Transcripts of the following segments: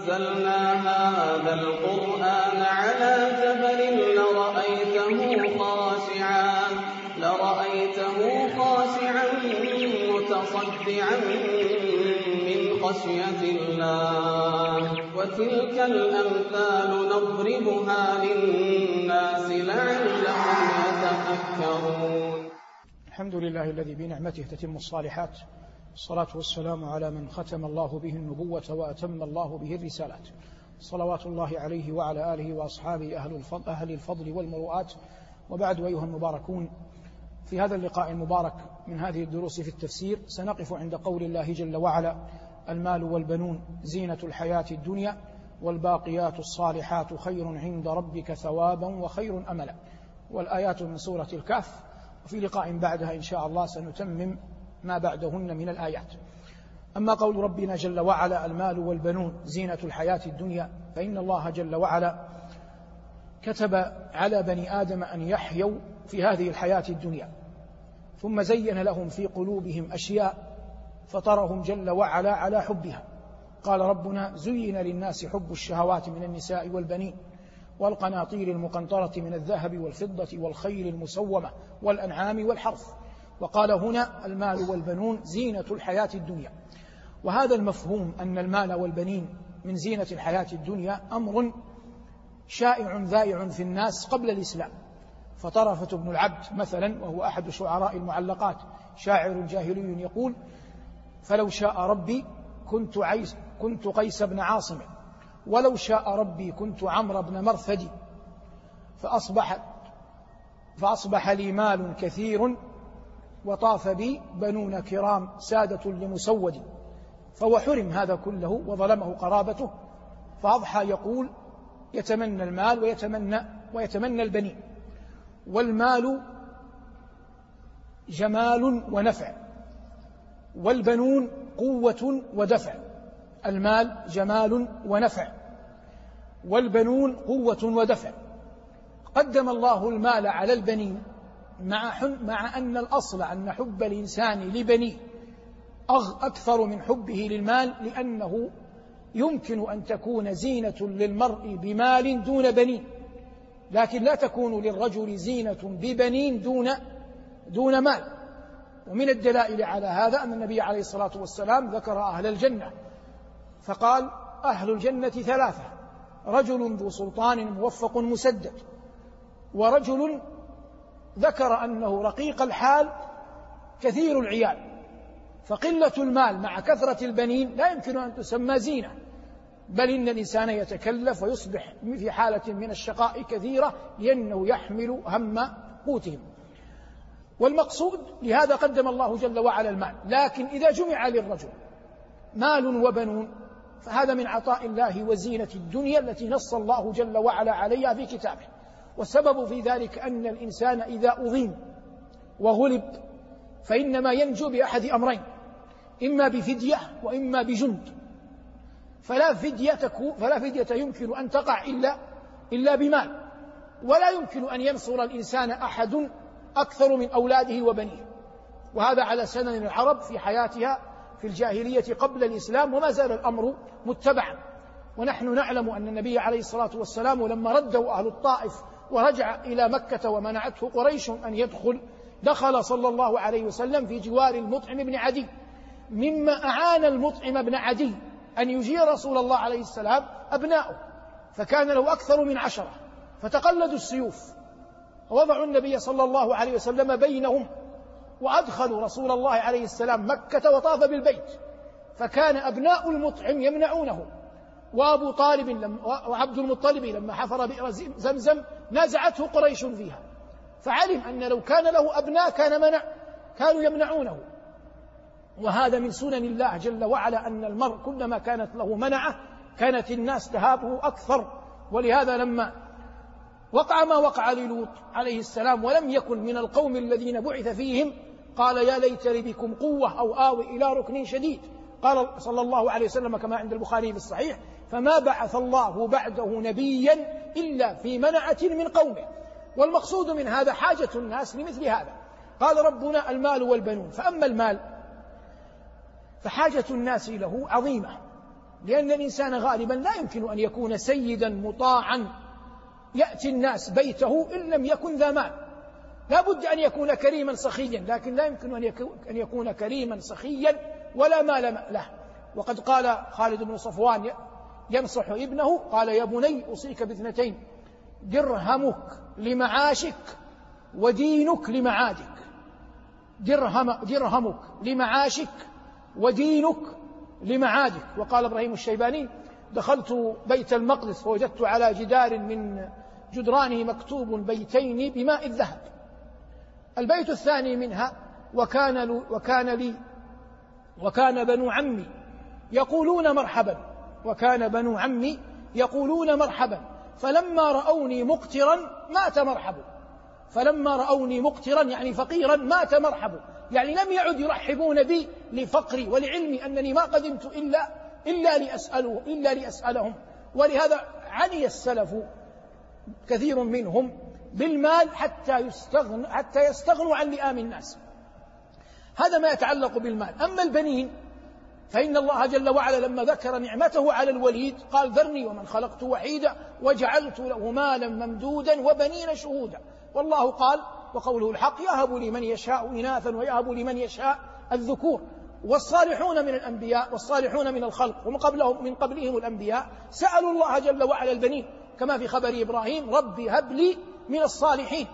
نزلنا هذا القرآن على جبل لرأيته خاشعا متصدعا من خشية الله. وتلك الأمثال نضربها للناس لعلهم يتفكرون. الحمد لله الذي بنعمته تتم الصالحات. الصلاة والسلام على من ختم الله به النبوة وأتم الله به الرسالات. صلوات الله عليه وعلى آله وأصحابه أهل الفضل, أهل الفضل والمروءات. وبعد أيها المباركون في هذا اللقاء المبارك من هذه الدروس في التفسير سنقف عند قول الله جل وعلا المال والبنون زينة الحياة الدنيا والباقيات الصالحات خير عند ربك ثوابا وخير أملا. والآيات من سورة الكهف. وفي لقاء بعدها إن شاء الله سنتمم ما بعدهن من الآيات. أما قول ربنا جل وعلا المال والبنون زينة الحياة الدنيا فإن الله جل وعلا كتب على بني آدم أن يحيوا في هذه الحياة الدنيا ثم زين لهم في قلوبهم أشياء فطرهم جل وعلا على حبها. قال ربنا زين للناس حب الشهوات من النساء والبنين والقناطير المقنطرة من الذهب والفضة والخيل المسومة والأنعام والحرث. وقال هنا المال والبنون زينة الحياة الدنيا. وهذا المفهوم أن المال والبنين من زينة الحياة الدنيا أمر شائع ذائع في الناس قبل الإسلام. فطرفة بن العبد مثلا وهو أحد شعراء المعلقات شاعر جاهلي يقول فلو شاء ربي كنت, عيس كنت قيس بن عاصم ولو شاء ربي كنت عمرو بن مرثد فأصبح فأصبح لي مال كثير وطاف بي بنون كرام سادة لمسود فهو حرم هذا كله وظلمه قرابته فأضحى يقول يتمنى المال ويتمنى ويتمنى البنين. والمال جمال ونفع والبنون قوة ودفع المال جمال ونفع والبنون قوة ودفع. قدم الله المال على البنين مع, مع أن الأصل أن حب الإنسان لبنيه أكثر من حبه للمال لأنه يمكن أن تكون زينة للمرء بمال دون بنين لكن لا تكون للرجل زينة ببنين دون دون مال. ومن الدلائل على هذا أن النبي عليه الصلاة والسلام ذكر أهل الجنة. فقال أهل الجنة ثلاثة رجل ذو سلطان موفق مسدد ورجل ذكر أنه رقيق الحال كثير العيال فقلة المال مع كثرة البنين لا يمكن أن تسمى زينة بل إن الإنسان يتكلف ويصبح في حالة من الشقاء كثيرة لأنه يحمل هم قوتهم. والمقصود لهذا قدم الله جل وعلا المال لكن إذا جمع للرجل مال وبنون فهذا من عطاء الله وزينة الدنيا التي نص الله جل وعلا عليها في كتابه. والسبب في ذلك أن الإنسان إذا أظيم وغلب فإنما ينجو بأحد أمرين إما بفدية وإما بجند. فلا فدية تكون فلا فدية يمكن أن تقع إلا إلا بمال. ولا يمكن أن ينصر الإنسان أحد أكثر من أولاده وبنيه. وهذا على سنن العرب في حياتها في الجاهلية قبل الإسلام وما زال الأمر متبعا. ونحن نعلم أن النبي عليه الصلاة والسلام لما ردوا أهل الطائف ورجع إلى مكة ومنعته قريش أن يدخل. دخل صلى الله عليه وسلم في جوار المطعم بن عدي. مما أعان المطعم بن عدي أن يجير رسول الله عليه السلام أبناؤه فكان له أكثر من عشرة. فتقلدوا السيوف ووضعوا النبي صلى الله عليه وسلم بينهم وأدخلوا رسول الله عليه السلام مكة وطاف بالبيت. فكان أبناء المطعم يمنعونه. وأبو طالب لما وعبد المطلب لما حفر بئر زمزم نازعته قريش فيها. فعلم أن لو كان له أبناء كان منع كانوا يمنعونه. وهذا من سنن الله جل وعلا أن المرء كلما كانت له منعة كانت الناس تهابه أكثر. ولهذا لما وقع ما وقع للوط عليه السلام ولم يكن من القوم الذين بعث فيهم قال يا ليت لي بكم قوة أو آوي إلى ركن شديد. قال صلى الله عليه وسلم كما عند البخاري في الصحيح فما بعث الله بعده نبيا إلا في منعة من قومه. والمقصود من هذا حاجة الناس لمثل هذا. قال ربنا المال والبنون. فأما المال فحاجة الناس له عظيمة. لأن الإنسان غالبا لا يمكن أن يكون سيدا مطاعا يأتي الناس بيته إن لم يكن ذا مال. لا بد أن يكون كريما سخيا. لكن لا يمكن أن يكون كريما سخيا ولا مال له. وقد قال خالد بن صفوان ينصح ابنه قال يا بني أوصيك باثنتين درهمك لمعاشك ودينك لمعادك. درهم درهمك لمعاشك ودينك لمعادك. وقال إبراهيم الشيباني دخلت بيت المقدس فوجدت على جدار من جدرانه مكتوب بيتين بماء الذهب. البيت الثاني منها وكان وكان لي وكان بنو عمي يقولون مرحبا. وكان بنو عمي يقولون مرحبا فلما رأوني مقترا مات مرحب. فلما رأوني مقترا يعني فقيرا مات مرحب. يعني لم يعد يرحبون بي لفقري ولعلمي أنني ما قدمت إلا إلا لأسأله إلا لأسألهم. ولهذا عني السلف كثير منهم بالمال حتى يستغن حتى يستغنوا عن لئام الناس. هذا ما يتعلق بالمال. أما البنين فإن الله جل وعلا لما ذكر نعمته على الوليد قال ذرني ومن خلقت وحيدا وجعلت له مالا ممدودا وبنين شهودا. والله قال وقوله الحق يهب لمن يشاء إناثا ويهب لمن يشاء الذكور. والصالحون من الأنبياء والصالحون من الخلق ومن قبلهم من قبلهم الأنبياء سألوا الله جل وعلا البنين. كما في خبر إبراهيم ربي هب لي من الصالحين.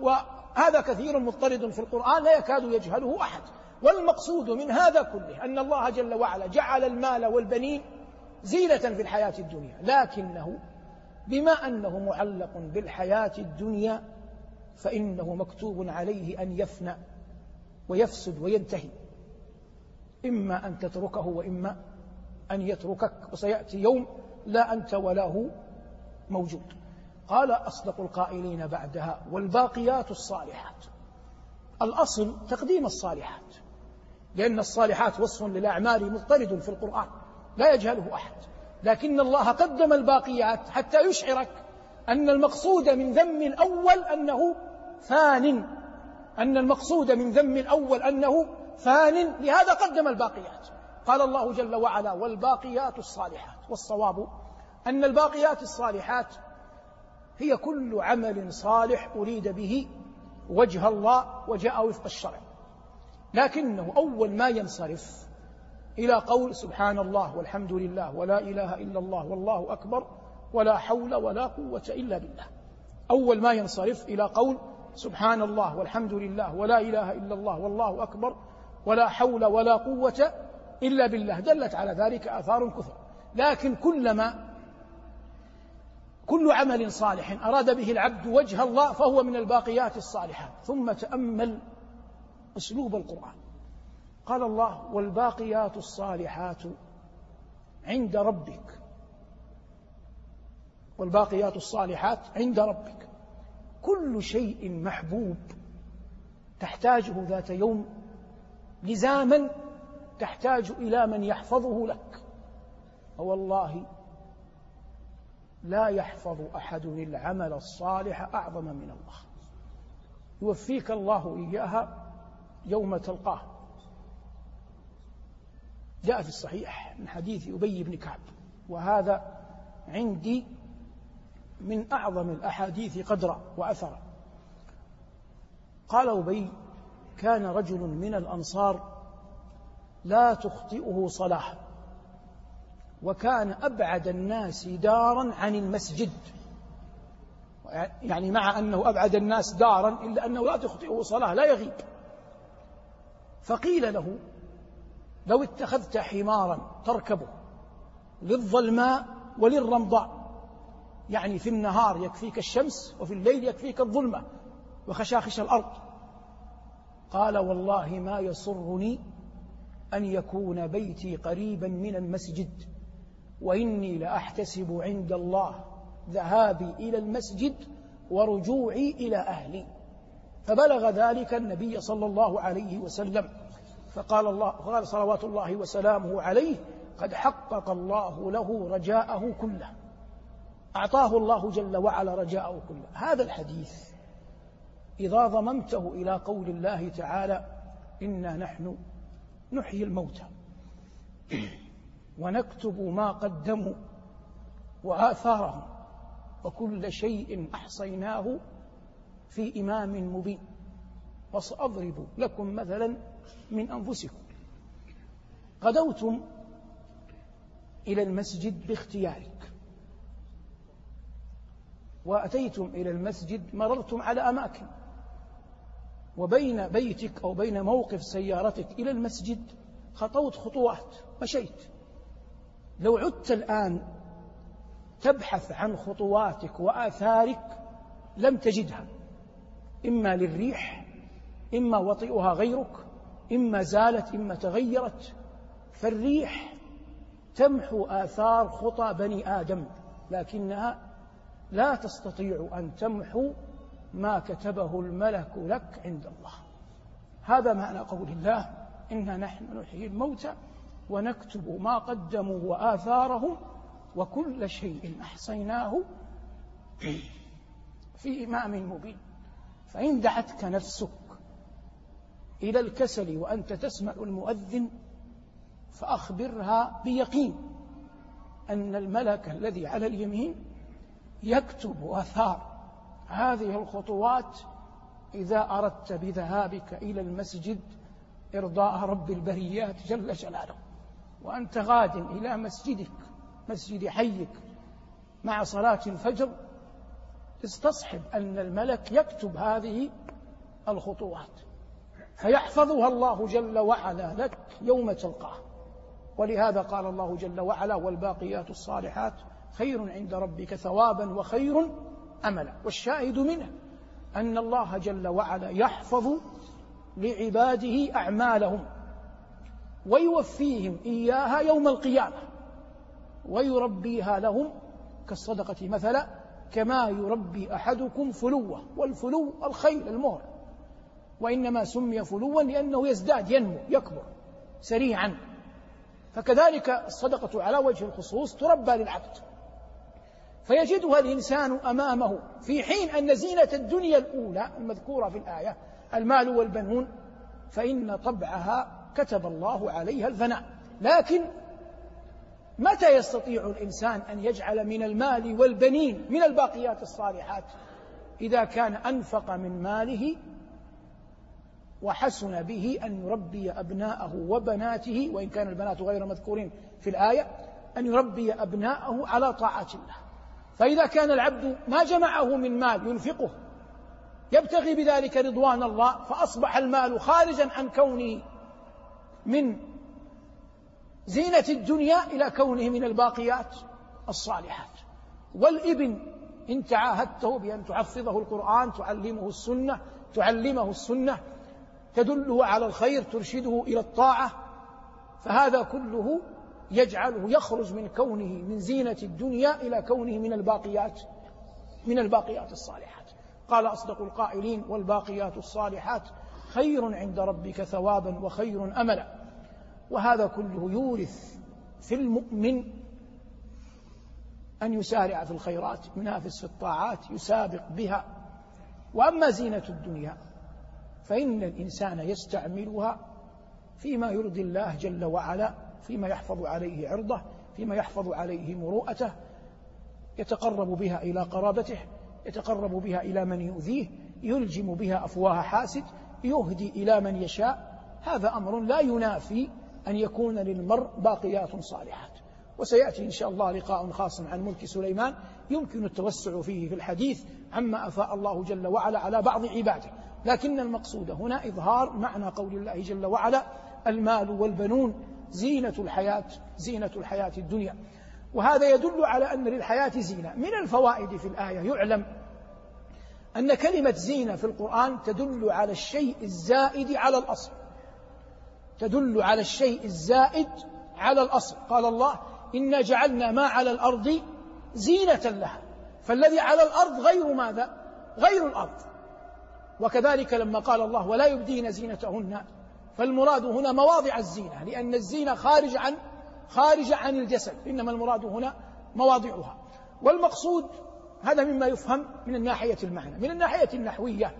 وهذا كثير مضطرد في القرآن لا يكاد يجهله أحد. والمقصود من هذا كله أن الله جل وعلا جعل المال والبنين زينة في الحياة الدنيا لكنه بما أنه معلق بالحياة الدنيا فإنه مكتوب عليه أن يفنى ويفسد وينتهي. إما أن تتركه وإما أن يتركك وسيأتي يوم لا أنت ولا هو موجود. قال أصدق القائلين بعدها والباقيات الصالحات. الأصل تقديم الصالحات. لأن الصالحات وصف للأعمال مضطرد في القرآن لا يجهله أحد. لكن الله قدم الباقيات حتى يشعرك أن المقصود من ذم الأول أنه فان أن المقصود من ذم الأول أنه فان. لهذا قدم الباقيات. قال الله جل وعلا والباقيات الصالحات والصواب أن الباقيات الصالحات هي كل عمل صالح أريد به وجه الله وجاء وفق الشرع. لكنه أول ما ينصرف إلى قول سبحان الله والحمد لله ولا إله إلا الله والله أكبر ولا حول ولا قوة إلا بالله. أول ما ينصرف إلى قول سبحان الله والحمد لله ولا إله إلا الله والله أكبر ولا حول ولا قوة إلا بالله. دلت على ذلك آثار كثر. لكن كلما كل عمل صالح أراد به العبد وجه الله فهو من الباقيات الصالحات. ثم تأمل أسلوب القرآن. قال الله والباقيات الصالحات عند ربك. والباقيات الصالحات عند ربك. كل شيء محبوب تحتاجه ذات يوم لزاما تحتاج إلى من يحفظه لك. فوالله لا يحفظ أحد العمل الصالح أعظم من الله. يوفيك الله إياها. يوم تلقاه. جاء في الصحيح من حديث أبي بن كعب وهذا عندي من أعظم الأحاديث قدرا وأثرا. قال أبي كان رجل من الأنصار لا تخطئه صلاة وكان أبعد الناس دارا عن المسجد. يعني مع أنه أبعد الناس دارا إلا أنه لا تخطئه صلاة لا يغيب. فقيل له لو اتخذت حمارا تركبه للظلماء وللرمضاء يعني في النهار يكفيك الشمس وفي الليل يكفيك الظلمة وخشاخش الأرض. قال والله ما يسرني أن يكون بيتي قريبا من المسجد وإني لأحتسب عند الله ذهابي إلى المسجد ورجوعي إلى أهلي. فبلغ ذلك النبي صلى الله عليه وسلم. فقال الله قال صلوات الله وسلامه عليه قد حقق الله له رجاءه كله. أعطاه الله جل وعلا رجاءه كله. هذا الحديث إذا ضممته إلى قول الله تعالى إنا نحن نحيي الموتى. ونكتب ما قدموا وآثارهم. وكل شيء أحصيناه في إمام مبين. وسأضرب لكم مثلا من أنفسكم. غدوتم إلى المسجد باختيارك. وأتيتم إلى المسجد مررتم على أماكن. وبين بيتك أو بين موقف سيارتك إلى المسجد خطوت خطوات مشيت. لو عدت الآن تبحث عن خطواتك وآثارك لم تجدها. إما للريح إما وطئها غيرك إما زالت إما تغيرت. فالريح تمحو آثار خطى بني آدم لكنها لا تستطيع أن تمحو ما كتبه الملك لك عند الله. هذا معنى قول الله إنا نحن نحيي الموتى ونكتب ما قدموا وآثارهم وكل شيء أحصيناه في إمام مبين. فإن دعتك نفسك إلى الكسل وأنت تسمع المؤذن فأخبرها بيقين أن الملك الذي على اليمين يكتب آثار. هذه الخطوات إذا أردت بذهابك إلى المسجد إرضاء رب البريات جل جلاله. وأنت غاد إلى مسجدك مسجد حيك مع صلاة الفجر استصحب أن الملك يكتب هذه الخطوات. فيحفظها الله جل وعلا لك يوم تلقاه. ولهذا قال الله جل وعلا والباقيات الصالحات خير عند ربك ثوابا وخير املا. والشاهد منه أن الله جل وعلا يحفظ لعباده أعمالهم ويوفيهم إياها يوم القيامة. ويربيها لهم كالصدقة مثلا كما يربي أحدكم فلوة والفلو الخيل المهر. وإنما سمي فلوا لأنه يزداد ينمو يكبر سريعا. فكذلك الصدقة على وجه الخصوص تربى للعبد. فيجدها الإنسان أمامه في حين أن زينة الدنيا الأولى المذكورة في الآية المال والبنون فإن طبعها كتب الله عليها الفناء. لكن متى يستطيع الإنسان أن يجعل من المال والبنين من الباقيات الصالحات إذا كان أنفق من ماله وحسن به أن يربي أبناءه وبناته وإن كان البنات غير مذكورين في الآية أن يربي أبناءه على طاعة الله. فإذا كان العبد ما جمعه من مال ينفقه يبتغي بذلك رضوان الله فأصبح المال خارجا عن كونه من زينة الدنيا إلى كونه من الباقيات الصالحات. والإبن إن تعاهدته بأن تحفظه القرآن تعلمه السنة تعلمه السنة تدله على الخير ترشده إلى الطاعة فهذا كله يجعله يخرج من كونه من زينة الدنيا إلى كونه من الباقيات من الباقيات الصالحات. قال أصدق القائلين والباقيات الصالحات خير عند ربك ثوابا وخير أملا. وهذا كله يورث في المؤمن أن يسارع في الخيرات ينافس في الطاعات يسابق بها. وأما زينة الدنيا فإن الإنسان يستعملها فيما يرضي الله جل وعلا فيما يحفظ عليه عرضه فيما يحفظ عليه مروءته يتقرب بها إلى قرابته يتقرب بها إلى من يؤذيه يلجم بها أفواه حاسد يهدي إلى من يشاء. هذا أمر لا ينافي أن يكون للمرء باقيات صالحات. وسيأتي إن شاء الله لقاء خاص عن ملك سليمان. يمكن التوسع فيه في الحديث عما أفاء الله جل وعلا على بعض عباده. لكن المقصود هنا إظهار معنى قول الله جل وعلا المال والبنون زينة الحياة زينة الحياة الدنيا. وهذا يدل على أن للحياة زينة. من الفوائد في الآية يعلم أن كلمة زينة في القرآن تدل على الشيء الزائد على الأصل. تدل على الشيء الزائد على الأصل. قال الله إنا جعلنا ما على الأرض زينة لها فالذي على الأرض غير ماذا؟ غير الأرض. وكذلك لما قال الله ولا يبدين زينتهن فالمراد هنا مواضع الزينة لأن الزينة خارج عن خارج عن الجسد إنما المراد هنا مواضعها. والمقصود هذا مما يفهم من الناحية المعنى من الناحية النحوية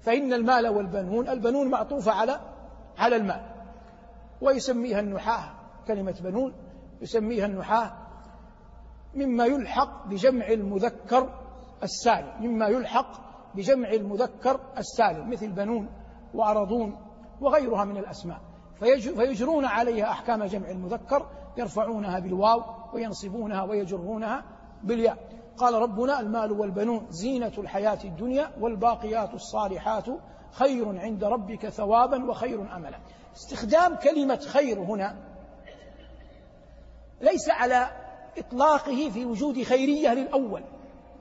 فإن المال والبنون البنون معطوفة على على المال. ويسميها النحاة كلمة بنون يسميها النحاة مما يلحق بجمع المذكر السالم مما يلحق بجمع المذكر السالم مثل بنون وأرضون وغيرها من الأسماء. فيجرون عليها أحكام جمع المذكر يرفعونها بالواو وينصبونها ويجرونها بالياء. قال ربنا المال والبنون زينة الحياة الدنيا والباقيات الصالحات خير عند ربك ثوابا وخير أملا. استخدام كلمة خير هنا ليس على إطلاقه في وجود خيرية للأول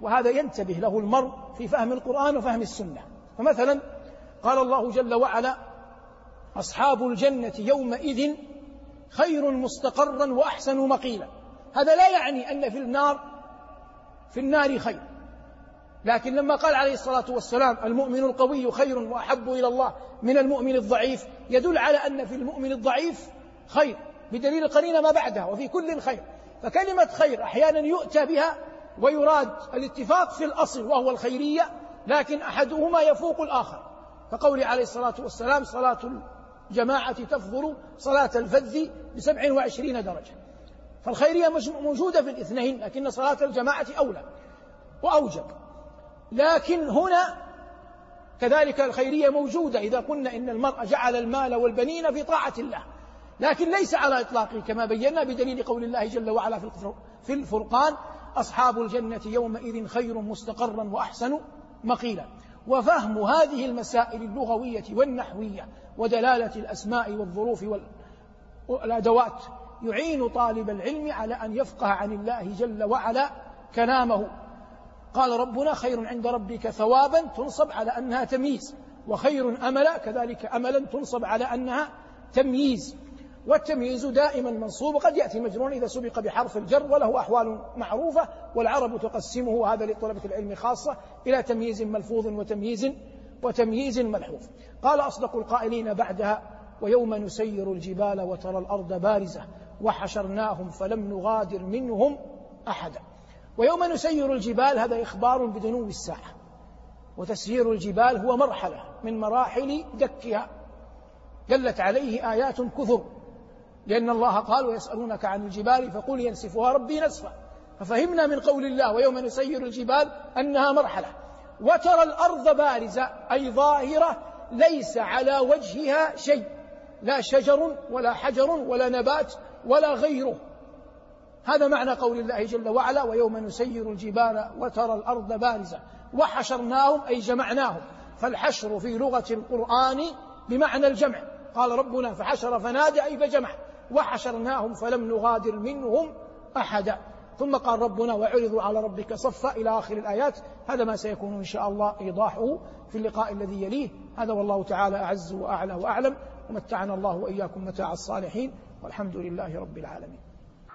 وهذا ينتبه له المرء في فهم القرآن وفهم السنة. فمثلا قال الله جل وعلا أصحاب الجنة يومئذ خير مستقرا وأحسن مقيلا. هذا لا يعني أن في النار في النار خير. لكن لما قال عليه الصلاة والسلام المؤمن القوي خير وأحب إلى الله من المؤمن الضعيف يدل على أن في المؤمن الضعيف خير بدليل القرينة ما بعدها وفي كل خير. فكلمة خير أحيانا يؤتى بها ويراد الاتفاق في الأصل وهو الخيرية لكن أحدهما يفوق الآخر. كقول عليه الصلاة والسلام صلاة الجماعة تفضل صلاة الفذ بسبع وعشرين درجة. فالخيرية موجودة في الاثنين لكن صلاة الجماعة أولى وأوجب. لكن هنا كذلك الخيرية موجودة. إذا قلنا إن المرء جعل المال والبنين في طاعة الله لكن ليس على إطلاقه كما بينا بدليل قول الله جل وعلا في الفرقان أصحاب الجنة يومئذ خير مستقرا وأحسن مقيلا. وفهم هذه المسائل اللغوية والنحوية ودلالة الأسماء والظروف والأدوات يعين طالب العلم على أن يفقه عن الله جل وعلا كلامه. قال ربنا خير عند ربك ثوابا تنصب على أنها تمييز وخير أملا كذلك أملا تنصب على أنها تمييز. والتمييز دائما منصوب وقد يأتي مجرون إذا سبق بحرف الجر وله أحوال معروفة والعرب تقسمه هذا لطلبة العلم خاصة إلى تمييز ملفوظ وتمييز وتمييز ملحوظ. قال أصدق القائلين بعدها ويوم نسير الجبال وترى الأرض بارزة وحشرناهم فلم نغادر منهم أحدا. ويوم نسير الجبال هذا إخبار بدنو الساعة وتسيير الجبال هو مرحلة من مراحل دكها دلت عليه آيات كثر لأن الله قال ويسألونك عن الجبال فقل ينسفها ربي نسفا ففهمنا من قول الله ويوم نسير الجبال أنها مرحلة وترى الأرض بارزة أي ظاهرة ليس على وجهها شيء لا شجر ولا حجر ولا نبات ولا غيره هذا معنى قول الله جل وعلا ويوم نسير الجبال وترى الأرض بارزة وحشرناهم أي جمعناهم. فالحشر في لغة القرآن بمعنى الجمع. قال ربنا فحشر فنادى أي فجمع. وحشرناهم فلم نغادر منهم أحدا. ثم قال ربنا وعرضوا على ربك صفا إلى آخر الآيات. هذا ما سيكون إن شاء الله إيضاحه في اللقاء الذي يليه. هذا والله تعالى أعز وأعلى وأعلم. ومتعنا الله وإياكم متاع الصالحين. والحمد لله رب العالمين.